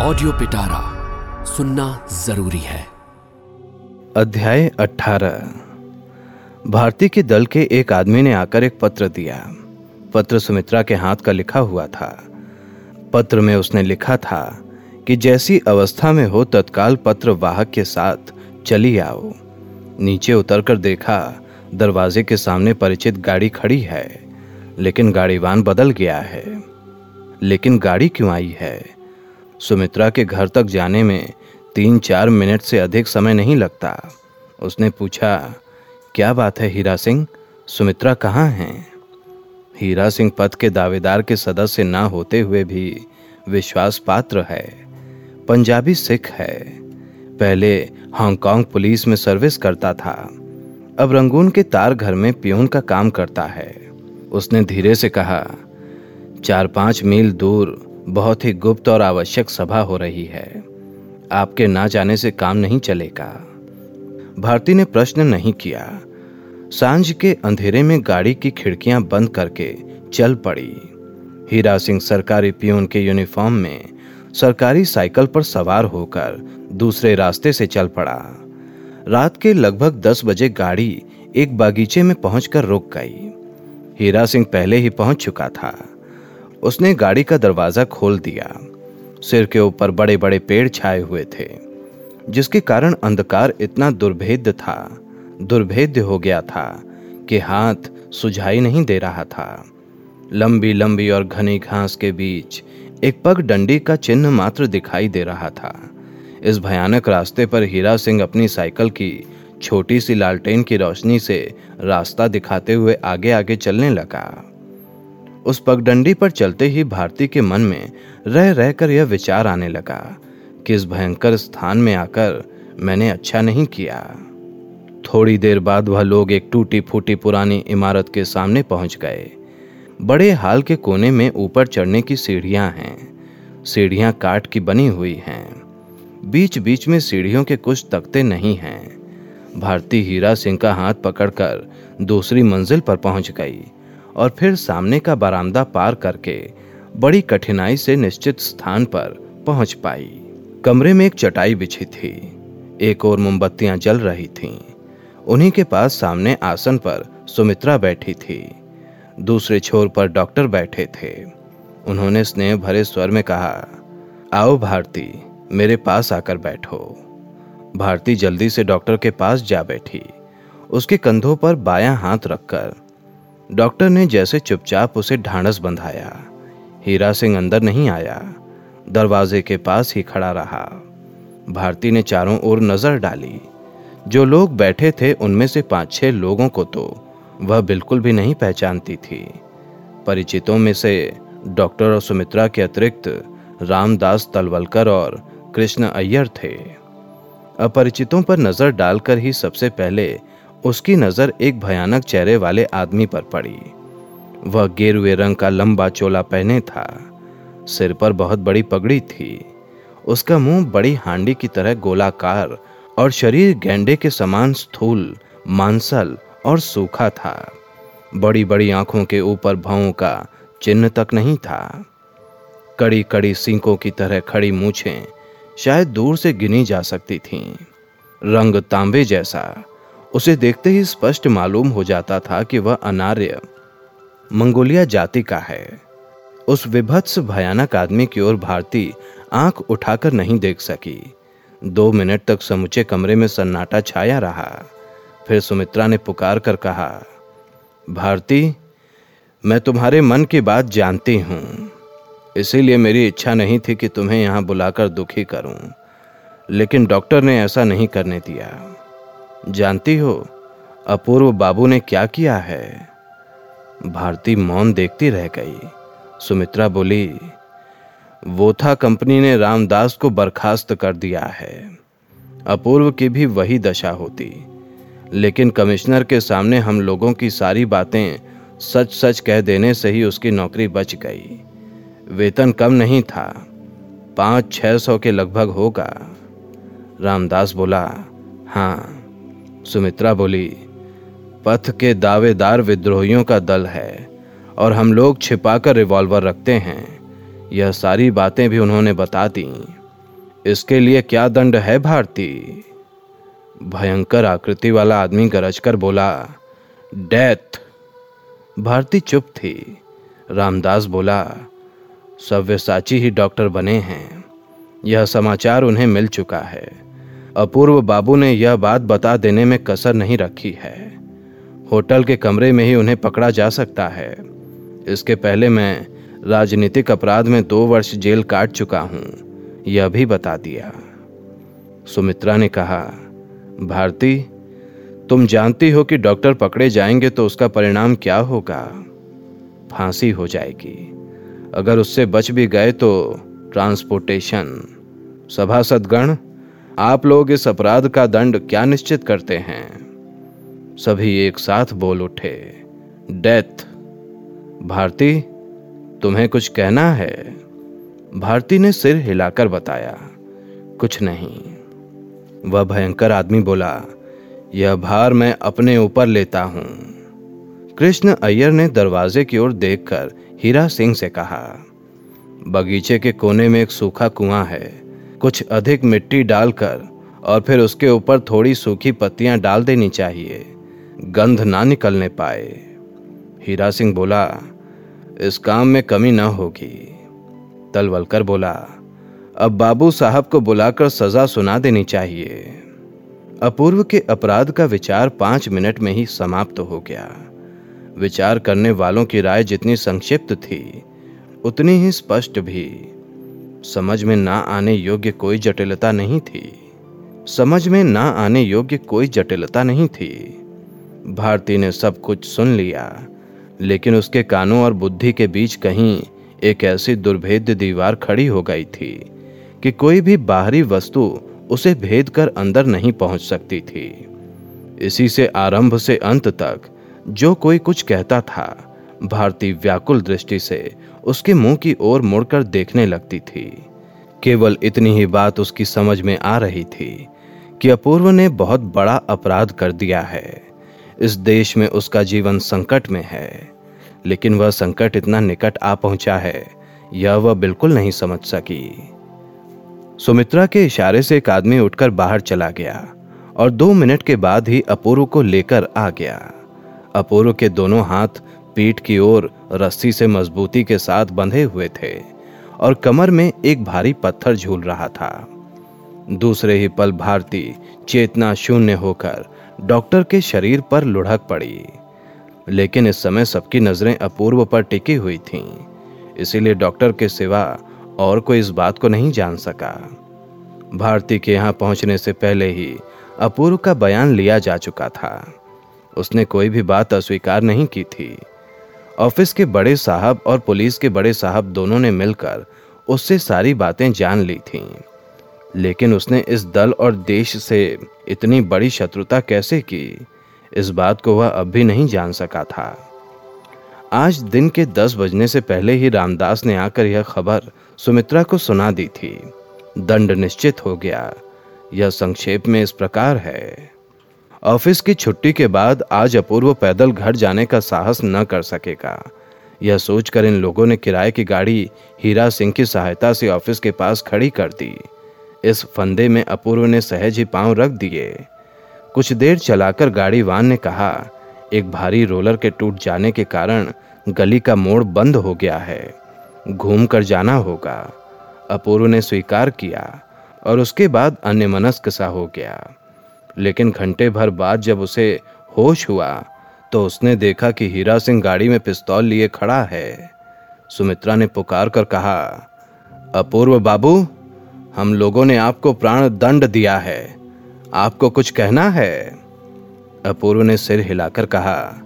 Audio पिटारा सुनना ज़रूरी है। अध्याय 18 भारती के दल के एक आदमी ने आकर एक पत्र दिया। पत्र सुमित्रा के हाथ का लिखा हुआ था। पत्र में उसने लिखा था कि जैसी अवस्था में हो तत्काल पत्र वाहक के साथ चली आओ। नीचे उतरकर देखा, दरवाजे के सामने परिचित गाड़ी खड़ी है, लेकिन गाड़ीवान बदल गया है। लेकिन गाड़ी क्यों आई है? सुमित्रा के घर तक जाने में तीन चार मिनट से अधिक समय नहीं लगता। उसने पूछा, क्या बात है हीरा सिंह? सुमित्रा कहाँ हैं? हीरा सिंह पद के दावेदार के सदस्य ना होते हुए भी विश्वास पात्र है। पंजाबी सिख है। पहले हांगकांग पुलिस में सर्विस करता था। अब रंगून के तार घर में पियून का काम करता है। उसने धीरे से कहा चार पाँच मील दूर बहुत ही गुप्त और आवश्यक सभा हो रही है। आपके ना जाने से काम नहीं चलेगा। भारती ने प्रश्न नहीं किया। साँझ के अंधेरे में गाड़ी की खिड़कियाँ बंद करके चल पड़ी। हीरा सिंह सरकारी पियून के यूनिफॉर्म में सरकारी साइकिल पर सवार होकर दूसरे रास्ते से चल पड़ा। रात के लगभग दस बजे गाड़ी एक बागीचे में पहुंचकर रुक गई। हीरा सिंह पहले ही पहुँच चुका था। उसने गाड़ी का दरवाज़ा खोल दिया। सिर के ऊपर बड़े बड़े पेड़ छाए हुए थे, जिसके कारण अंधकार इतना दुर्भेद्य था, दुर्भेद्य हो गया था कि हाथ सुझाई नहीं दे रहा था। लंबी लंबी और घनी घास के बीच एक पग डंडी का चिन्ह मात्र दिखाई दे रहा था। इस भयानक रास्ते पर हीरा सिंह अपनी साइकिल की छोटी सी लालटेन की रोशनी से रास्ता दिखाते हुए आगे आगे चलने लगा। उस पगडंडी पर चलते ही भारती के मन में रह रहकर यह विचार आने लगा कि इस भयंकर स्थान में आकर मैंने अच्छा नहीं किया। थोड़ी देर बाद वह लोग एक टूटी फूटी पुरानी इमारत के सामने पहुँच गए। बड़े हाल के कोने में ऊपर चढ़ने की सीढ़ियाँ हैं। सीढ़ियाँ काट की बनी हुई हैं। बीच बीच में सीढ़ियों के कुछ तख्ते नहीं हैं। भारती हीरा सिंह का हाथ पकड़कर दूसरी मंजिल पर पहुँच गई। और फिर सामने का बरामदा पार करके बड़ी कठिनाई से निश्चित स्थान पर पहुँच पाई। कमरे में एक चटाई बिछी थी। एक और मोमबत्तियाँ जल रही थीं। उन्हीं के पास सामने आसन पर सुमित्रा बैठी थी। दूसरे छोर पर डॉक्टर बैठे थे। उन्होंने स्नेह भरे स्वर में कहा, आओ भारती, मेरे पास आकर बैठो। भारती जल्दी से डॉक्टर के पास जा बैठी। उसके कंधों पर बायां हाथ रखकर डॉक्टर ने जैसे चुपचाप उसे ढांढस बंधाया। हीरा सिंह अंदर नहीं आया। दरवाजे के पास ही खड़ा रहा। भारती ने चारों ओर नज़र डाली। जो लोग बैठे थे, उनमें से पाँच छह लोगों को तो वह बिल्कुल भी नहीं पहचानती थी। परिचितों में से डॉक्टर और सुमित्रा के अतिरिक्त रामदास तलवलकर और कृष्ण अय्यर थे। अपरिचितों पर नज़र डालकर ही सबसे पहले उसकी नज़र एक भयानक चेहरे वाले आदमी पर पड़ी। वह गेरुए रंग का लंबा चोला पहने था। सिर पर बहुत बड़ी पगड़ी थी। उसका मुँह बड़ी हांडी की तरह गोलाकार और शरीर गेंडे के समान स्थूल, मांसल और सूखा था। बड़ी बड़ी आँखों के ऊपर भावों का चिन्ह तक नहीं था। कड़ी कड़ी सिंकों की तरह खड़ी मूछें शायद दूर से गिनी जा सकती थीं। रंग तांबे जैसा उसे देखते ही स्पष्ट मालूम हो जाता था कि वह अनार्य, मंगोलिया जाति का है। उस विभत्स, भयानक आदमी की ओर भारती आँख उठाकर नहीं देख सकी। दो मिनट तक समुचे कमरे में सन्नाटा छाया रहा। फिर सुमित्रा ने पुकार कर कहा, भारती, मैं तुम्हारे मन की बात जानती हूँ। इसीलिए मेरी इच्छा नहीं थी कि तुम्हें यहाँ बुलाकर दुखी करूँ। लेकिन डॉक्टर ने ऐसा नहीं करने दिया। जानती हो, अपूर्व बाबू ने क्या किया है? भारती मौन देखती रह गई। सुमित्रा बोली वो था कंपनी ने रामदास को बर्खास्त कर दिया है। अपूर्व की भी वही दशा होती। लेकिन कमिश्नर के सामने हम लोगों की सारी बातें सच सच कह देने से ही उसकी नौकरी बच गई। वेतन कम नहीं था। पाँच छह सौ के लगभग होगा। रामदास बोला हाँ। सुमित्रा बोली, पथ के दावेदार विद्रोहियों का दल है और हम लोग छिपाकर रिवॉल्वर रखते हैं। यह सारी बातें भी उन्होंने बता दी। इसके लिए क्या दंड है भारती भयंकर आकृति वाला आदमी गरज कर बोला, डेथ! भारती चुप थी। रामदास बोला सव्यसाची ही डॉक्टर बने हैं। यह समाचार उन्हें मिल चुका है। अपूर्व बाबू ने यह बात बता देने में कसर नहीं रखी है। होटल के कमरे में ही उन्हें पकड़ा जा सकता है। इसके पहले मैं राजनीतिक अपराध में दो वर्ष जेल काट चुका हूँ, यह भी बता दिया। सुमित्रा ने कहा, भारती, तुम जानती हो कि डॉक्टर पकड़े जाएँगे तो उसका परिणाम क्या होगा? फांसी हो जाएगी। अगर उससे बच भी गए तो ट्रांसपोर्टेशन, सभासदगण आप लोग इस अपराध का दंड क्या निश्चित करते हैं? सभी एक साथ बोल उठे, डेथ। भारती, तुम्हें कुछ कहना है? भारती ने सिर हिलाकर बताया, कुछ नहीं। वह भयंकर आदमी बोला, यह भार मैं अपने ऊपर लेता हूँ। कृष्ण अय्यर ने दरवाजे की ओर देखकर हीरा सिंह से कहा, बगीचे के कोने में एक सूखा कुआँ है। कुछ अधिक मिट्टी डालकर और फिर उसके ऊपर थोड़ी सूखी पत्तियाँ डाल देनी चाहिए। गंध ना निकलने पाए। हीरा सिंह बोला, इस काम में कमी ना होगी। तलवलकर बोला, अब बाबू साहब को बुलाकर सजा सुना देनी चाहिए। अपूर्व के अपराध का विचार पाँच मिनट में ही समाप्त तो हो गया। विचार करने वालों की राय जितनी संक्षिप्त थी, उतनी ही स्पष्ट भी। समझ में ना आने योग्य कोई जटिलता नहीं थी। समझ में ना आने योग्य कोई जटिलता नहीं थी। भारती ने सब कुछ सुन लिया, लेकिन उसके कानों और बुद्धि के बीच कहीं एक ऐसी दुर्भेद्य दीवार खड़ी हो गई थी कि कोई भी बाहरी वस्तु उसे भेद कर अंदर नहीं पहुँच सकती थी। इसी से आरंभ से अंत तक जो कोई कुछ कहता था, भारती व्याकुल दृष्टि से उसके मुँह की ओर मुड़कर देखने लगती थी। केवल इतनी ही बात उसकी समझ में आ रही थी कि अपूर्व ने बहुत बड़ा अपराध कर दिया है। इस देश में उसका जीवन संकट में है, लेकिन वह संकट इतना निकट आ पहुँचा है, यह वह बिल्कुल नहीं समझ सकी। सुमित्रा के इशारे से एक आदमी उठकर बाहर चला गया और दो मिनट के बाद ही अपूर्व को लेकर आ गया। अपूर्व के दोनों हाथ पीठ की ओर रस्सी से मजबूती के साथ बंधे हुए थे और कमर में एक भारी पत्थर झूल रहा था। दूसरे ही पल भारती चेतना शून्य होकर डॉक्टर के शरीर पर लुढ़क पड़ी। लेकिन इस समय सबकी नज़रें अपूर्व पर टिकी हुई थीं, इसीलिए डॉक्टर के सिवा और कोई इस बात को नहीं जान सका। भारती के यहाँ पहुँचने से पहले ही अपूर्व का बयान लिया जा चुका था। उसने कोई भी बात अस्वीकार नहीं की थी। ऑफ़िस के बड़े साहब और पुलिस के बड़े साहब दोनों ने मिलकर उससे सारी बातें जान ली थीं। लेकिन उसने इस दल और देश से इतनी बड़ी शत्रुता कैसे की? इस बात को वह अब भी नहीं जान सका था। आज दिन के दस बजने से पहले ही रामदास ने आकर यह खबर सुमित्रा को सुना दी थी। दंड निश्चित हो गया। यह संक्षेप में इस प्रकार है। ऑफ़िस की छुट्टी के बाद आज अपूर्व पैदल घर जाने का साहस न कर सकेगा। यह सोचकर इन लोगों ने किराए की गाड़ी हीरा सिंह की सहायता से ऑफ़िस के पास खड़ी कर दी। इस फंदे में अपूर्व ने सहज ही पाँव रख दिए। कुछ देर चलाकर गाड़ी वान ने कहा, एक भारी रोलर के टूट जाने के कारण गली का मोड़ बंद हो गया है। घूम कर जाना होगा। अपूर्व ने स्वीकार किया और उसके बाद अन्य मनस्क सा हो गया। लेकिन घंटे भर बाद जब उसे होश हुआ तो उसने देखा कि हीरा सिंह गाड़ी में पिस्तौल लिए खड़ा है। सुमित्रा ने पुकार कर कहा, अपूर्व बाबू, हम लोगों ने आपको प्राण दंड दिया है। आपको कुछ कहना है? अपूर्व ने सिर हिलाकर कहा,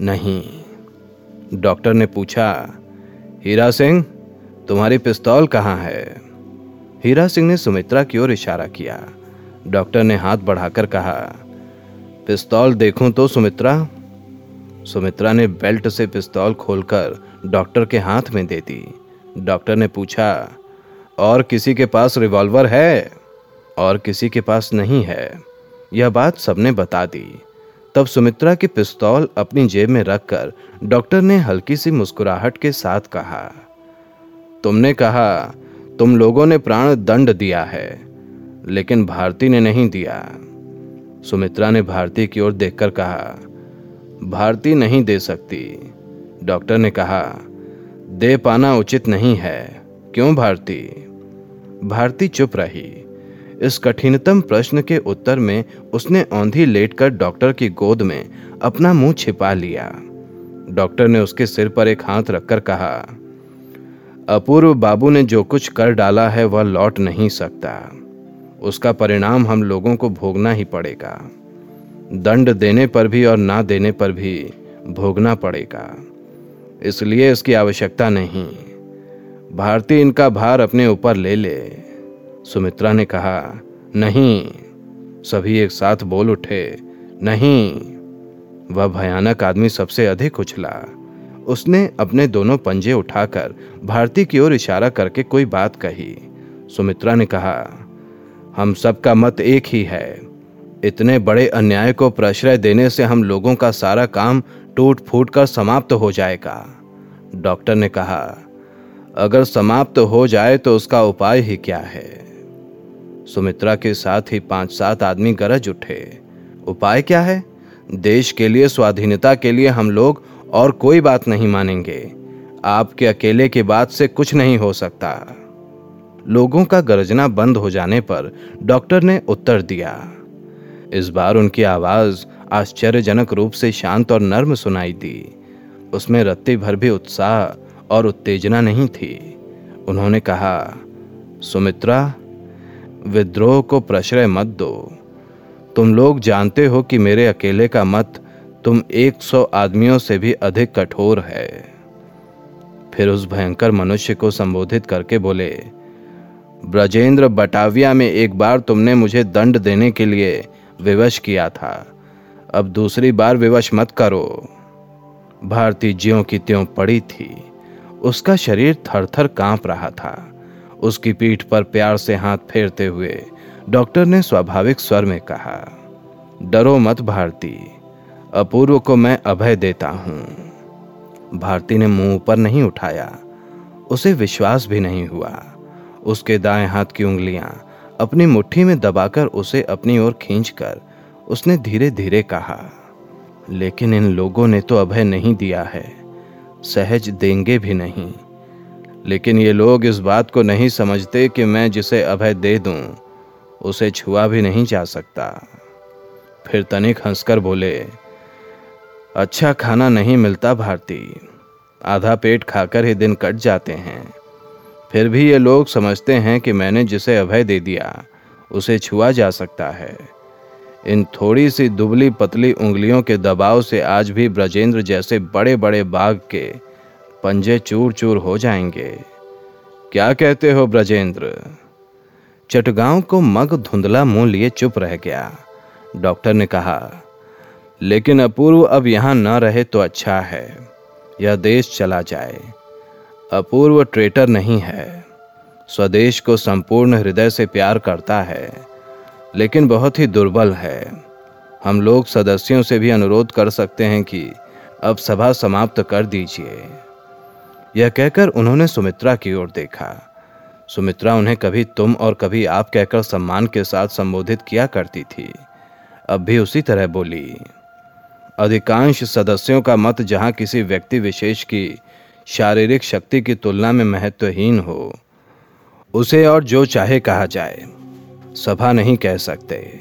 नहीं। डॉक्टर ने पूछा, हीरा सिंह, तुम्हारी पिस्तौल कहाँ है? हीरा सिंह ने सुमित्रा की ओर इशारा किया डॉक्टर ने हाथ बढ़ाकर कहा, पिस्तौल देखूँ तो सुमित्रा? सुमित्रा ने बेल्ट से पिस्तौल खोलकर डॉक्टर के हाथ में दे दी। डॉक्टर ने पूछा, और किसी के पास रिवॉल्वर है? और किसी के पास नहीं है। यह बात सबने बता दी। तब सुमित्रा की पिस्तौल अपनी जेब में रखकर डॉक्टर ने हल्की सी मुस्कुराहट के साथ कहा, तुमने कहा, तुम लोगों ने प्राण दंड दिया है। लेकिन भारती ने नहीं दिया। सुमित्रा ने भारती की ओर देखकर कहा, भारती नहीं दे सकती। डॉक्टर ने कहा, दे पाना उचित नहीं है। क्यों भारती? भारती चुप रही। इस कठिनतम प्रश्न के उत्तर में उसने औंधी लेटकर डॉक्टर की गोद में अपना मुँह छिपा लिया। डॉक्टर ने उसके सिर पर एक हाथ रखकर कहा, अपूर्व बाबू ने जो कुछ कर डाला है वह लौट नहीं सकता। उसका परिणाम हम लोगों को भोगना ही पड़ेगा। दंड देने पर भी और ना देने पर भी भोगना पड़ेगा। इसलिए इसकी आवश्यकता नहीं। भारती इनका भार अपने ऊपर ले ले। सुमित्रा ने कहा, नहीं, सभी एक साथ बोल उठे। नहीं। वह भयानक आदमी सबसे अधिक उछला। उसने अपने दोनों पंजे उठाकर भारती की ओर इशारा करके कोई बात कही। सुमित्रा ने कहा हम सबका मत एक ही है। इतने बड़े अन्याय को प्रश्रय देने से हम लोगों का सारा काम टूट फूट कर समाप्त हो जाएगा। डॉक्टर ने कहा, अगर समाप्त हो जाए तो उसका उपाय ही क्या है? सुमित्रा के साथ ही पाँच सात आदमी गरज उठे। उपाय क्या है? देश के लिए, स्वाधीनता के लिए हम लोग और कोई बात नहीं मानेंगे। आपके अकेले की बात से कुछ नहीं हो सकता। लोगों का गरजना बंद हो जाने पर डॉक्टर ने उत्तर दिया। इस बार उनकी आवाज़ आश्चर्यजनक रूप से शांत और नर्म सुनाई दी। उसमें रत्ती भर भी उत्साह और उत्तेजना नहीं थी। उन्होंने कहा, सुमित्रा, विद्रोह को प्रश्रय मत दो। तुम लोग जानते हो कि मेरे अकेले का मत तुम एक सौ आदमियों से भी अधिक कठोर है। फिर उस भयंकर मनुष्य को संबोधित करके बोले ब्रजेंद्र बटाविया में एक बार तुमने मुझे दंड देने के लिए विवश किया था। अब दूसरी बार विवश मत करो। भारती ज्यों की त्यों पड़ी थी। उसका शरीर थर थर काँप रहा था। उसकी पीठ पर प्यार से हाथ फेरते हुए डॉक्टर ने स्वाभाविक स्वर में कहा, डरो मत भारती, अपूर्व को मैं अभय देता हूँ। भारती ने मुँह ऊपर नहीं उठाया, उसे विश्वास भी नहीं हुआ। उसके दाएँ हाथ की उंगलियाँ अपनी मुट्ठी में दबाकर उसे अपनी ओर खींचकर उसने धीरे धीरे कहा, लेकिन इन लोगों ने तो अभय नहीं दिया है, सहज देंगे भी नहीं। लेकिन ये लोग इस बात को नहीं समझते कि मैं जिसे अभय दे दूँ, उसे छुआ भी नहीं जा सकता। फिर तनिक हंसकर बोले अच्छा खाना नहीं मिलता भारती, आधा पेट खाकर ही दिन कट जाते हैं। फिर भी ये लोग समझते हैं कि मैंने जिसे अभय दे दिया, उसे छुआ जा सकता है। इन थोड़ी सी दुबली पतली उंगलियों के दबाव से आज भी ब्रजेंद्र जैसे बड़े बड़े बाघ के पंजे चूर चूर हो जाएँगे। क्या कहते हो ब्रजेंद्र? चटगांव को मग धुंधला मुँह लिए चुप रह गया। डॉक्टर ने कहा, लेकिन अपूर्व अब यहाँ न रहे तो अच्छा है। यह देश चला जाए। अपूर्व ट्रेटर नहीं है। स्वदेश को संपूर्ण हृदय से प्यार करता है, लेकिन बहुत ही दुर्बल है। हम लोग सदस्यों से भी अनुरोध कर सकते हैं कि अब सभा समाप्त कर दीजिए। यह कहकर उन्होंने सुमित्रा की ओर देखा। सुमित्रा उन्हें कभी तुम और कभी आप कहकर सम्मान के साथ संबोधित किया करती थी। अब भी उसी तरह बोली, अधिकांश सदस्यों का मत जहाँ किसी व्यक्ति विशेष की शारीरिक शक्ति की तुलना में महत्वहीन हो। उसे और जो चाहे कहा जाए। सभा नहीं कह सकते।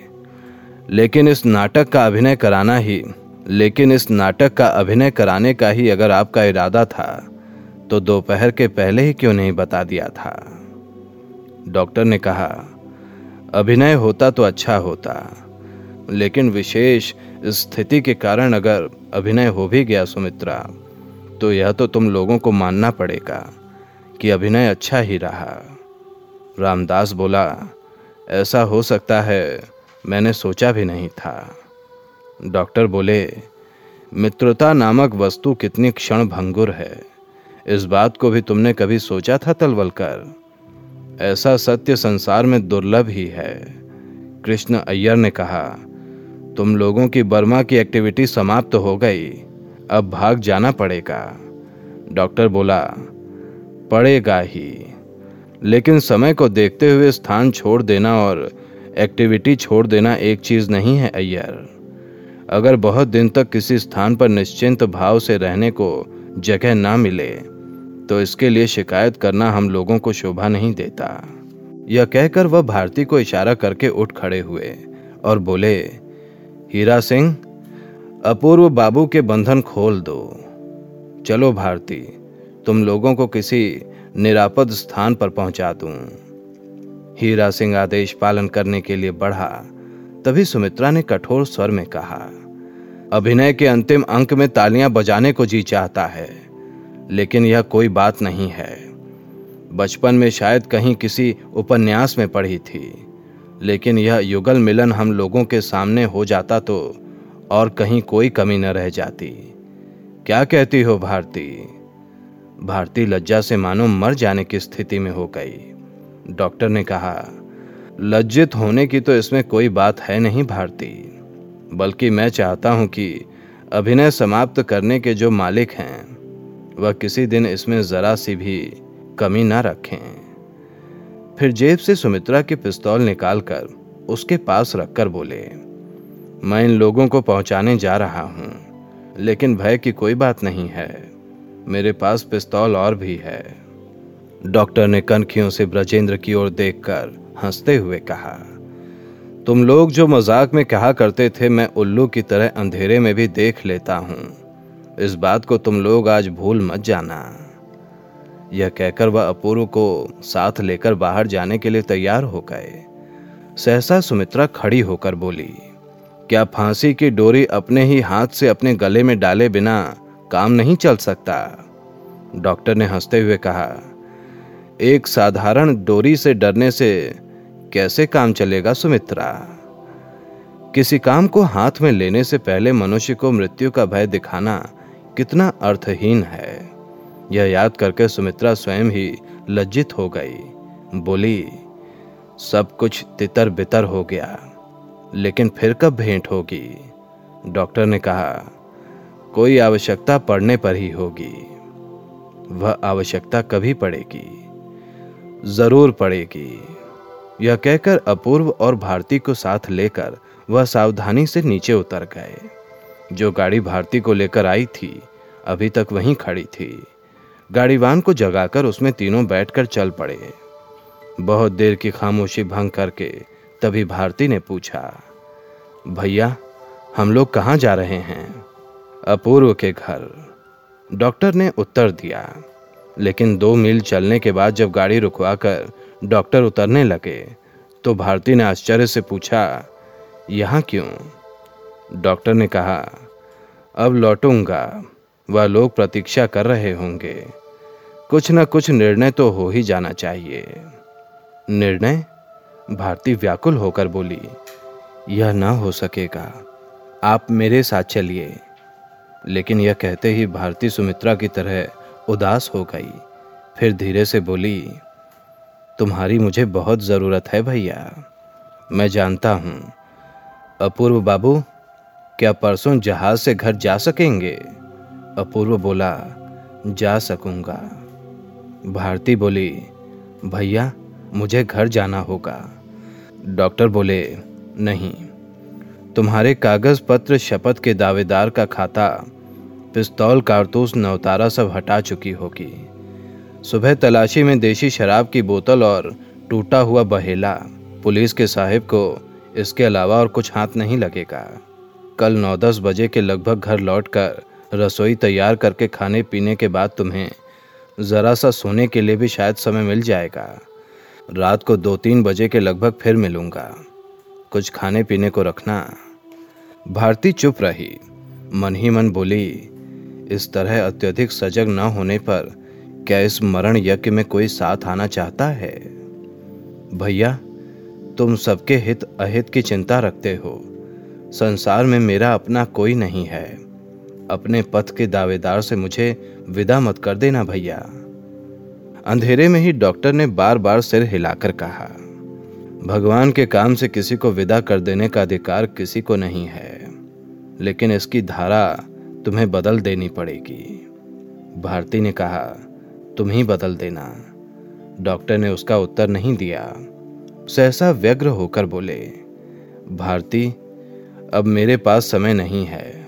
लेकिन इस नाटक का अभिनय कराना ही, लेकिन इस नाटक का अभिनय कराने का ही अगर आपका इरादा था तो दोपहर के पहले ही क्यों नहीं बता दिया था? डॉक्टर ने कहा, अभिनय होता तो अच्छा होता, लेकिन विशेष स्थिति के कारण अगर अभिनय हो भी गया सुमित्रा तो यह तो तुम लोगों को मानना पड़ेगा कि अभिनय अच्छा ही रहा। रामदास बोला, ऐसा हो सकता है, मैंने सोचा भी नहीं था। डॉक्टर बोले, मित्रता नामक वस्तु कितनी क्षण भंगुर है। इस बात को भी तुमने कभी सोचा था, तलवलकर? ऐसा सत्य संसार में दुर्लभ ही है। कृष्ण अय्यर ने कहा, तुम लोगों की बर्मा की एक्टिविटी समाप्त तो हो गई। अब भाग जाना पड़ेगा। डॉक्टर बोला, पड़ेगा ही। लेकिन समय को देखते हुए स्थान छोड़ देना और एक्टिविटी छोड़ देना एक चीज़ नहीं है, अय्यर। अगर बहुत दिन तक किसी स्थान पर निश्चिंत भाव से रहने को जगह ना मिले तो इसके लिए शिकायत करना हम लोगों को शोभा नहीं देता। यह कहकर वह भारती को इशारा करके उठ खड़े हुए और बोले, हीरा सिंह अपूर्व बाबू के बंधन खोल दो। चलो भारती, तुम लोगों को किसी निरापद स्थान पर पहुँचा दूँ। हीरा सिंह आदेश पालन करने के लिए बढ़ा, तभी सुमित्रा ने कठोर स्वर में कहा, अभिनय के अंतिम अंक में तालियाँ बजाने को जी चाहता है, लेकिन यह कोई बात नहीं है। बचपन में शायद कहीं किसी उपन्यास में पढ़ी थी, लेकिन यह युगल मिलन हम लोगों के सामने हो जाता तो और कहीं कोई कमी न रह जाती। क्या कहती हो भारती? भारती लज्जा से मानो मर जाने की स्थिति में हो गई। डॉक्टर ने कहा, लज्जित होने की तो इसमें कोई बात है नहीं भारती। बल्कि मैं चाहता हूँ कि अभिनय समाप्त करने के जो मालिक हैं, वह किसी दिन इसमें जरा सी भी कमी ना रखें। फिर जेब से सुमित्रा की पिस्तौल निकालकर उसके पास रखकर बोले मैं इन लोगों को पहुँचाने जा रहा हूँ, लेकिन भय की कोई बात नहीं है। मेरे पास पिस्तौल और भी है। डॉक्टर ने कनखियों से ब्रजेंद्र की ओर देखकर हँसते हुए कहा, तुम लोग जो मज़ाक में कहा करते थे, मैं उल्लू की तरह अंधेरे में भी देख लेता हूँ। इस बात को तुम लोग आज भूल मत जाना। यह कहकर वह अपूर्व को साथ लेकर बाहर जाने के लिए तैयार हो गए। सहसा सुमित्रा खड़ी होकर बोली क्या फांसी की डोरी अपने ही हाथ से अपने गले में डाले बिना काम नहीं चल सकता? डॉक्टर ने हँसते हुए कहा, एक साधारण डोरी से डरने से कैसे काम चलेगा सुमित्रा? किसी काम को हाथ में लेने से पहले मनुष्य को मृत्यु का भय दिखाना कितना अर्थहीन है। यह याद करके सुमित्रा स्वयं ही लज्जित हो गई। बोली, सब कुछ तितर बितर हो गया। लेकिन फिर कब भेंट होगी? डॉक्टर ने कहा, कोई आवश्यकता पड़ने पर ही होगी। वह आवश्यकता कभी पड़ेगी। ज़रूर पड़ेगी। यह कहकर अपूर्व और भारती को साथ लेकर वह सावधानी से नीचे उतर गए। जो गाड़ी भारती को लेकर आई थी, अभी तक वहीं खड़ी थी। गाड़ीवान को जगाकर उसमें तीनों बैठकर चल पड़े। बहुत देर की खामोशी भंग करके तभी भारती ने पूछा, भैया, हम लोग कहाँ जा रहे हैं? अपूर्व के घर। डॉक्टर ने उत्तर दिया, लेकिन दो मील चलने के बाद जब गाड़ी रुकवाकर डॉक्टर उतरने लगे तो भारती ने आश्चर्य से पूछा, यहाँ क्यों? डॉक्टर ने कहा, अब लौटूँगा, वह लोग प्रतीक्षा कर रहे होंगे। कुछ न कुछ निर्णय तो हो ही जाना चाहिए। निर्णय? भारती व्याकुल होकर बोली, यह न हो सकेगा। आप मेरे साथ चलिए। लेकिन यह कहते ही भारती सुमित्रा की तरह उदास हो गई। फिर धीरे से बोली, तुम्हारी मुझे बहुत ज़रूरत है भैया। मैं जानता हूँ। अपूर्व बाबू, क्या परसों जहाज़ से घर जा सकेंगे? अपूर्व बोला, जा सकूँगा। भारती बोली, भैया, मुझे घर जाना होगा। डॉक्टर बोले, नहीं। तुम्हारे कागज़ पत्र शपथ के दावेदार का खाता, पिस्तौल, कारतूस नवतारा सब हटा चुकी होगी। सुबह तलाशी में देशी शराब की बोतल और टूटा हुआ बहेला, पुलिस के साहिब को इसके अलावा और कुछ हाथ नहीं लगेगा। कल नौ दस बजे के लगभग घर लौटकर रसोई तैयार करके खाने पीने के बाद तुम्हें ज़रा सा सोने के लिए भी शायद समय मिल जाएगा। रात को दो तीन बजे के लगभग फिर मिलूँगा। कुछ खाने पीने को रखना। भारती चुप रही। मन ही मन बोली, इस तरह अत्यधिक सजग न होने पर क्या इस मरण यज्ञ में कोई साथ आना चाहता है? भैया, तुम सबके हित अहित की चिंता रखते हो। संसार में मेरा अपना कोई नहीं है। अपने पथ के दावेदार से मुझे विदा मत कर देना, भैया। अंधेरे में ही डॉक्टर ने बार बार सिर हिलाकर कहा, भगवान के काम से किसी को विदा कर देने का अधिकार किसी को नहीं है, लेकिन इसकी धारा तुम्हें बदल देनी पड़ेगी। भारती ने कहा, तुम ही बदल देना। डॉक्टर ने उसका उत्तर नहीं दिया। सहसा व्यग्र होकर बोले, भारती, अब मेरे पास समय नहीं है,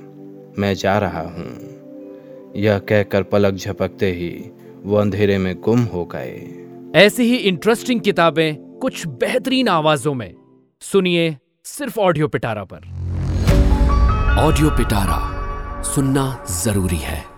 मैं जा रहा हूँ। यह कहकर पलक झपकते ही वो अंधेरे में गुम हो गए। ऐसी ही इंटरेस्टिंग किताबें कुछ बेहतरीन आवाजों में। सुनिए सिर्फ़ ऑडियो पिटारा पर। ऑडियो पिटारा सुनना ज़रूरी है।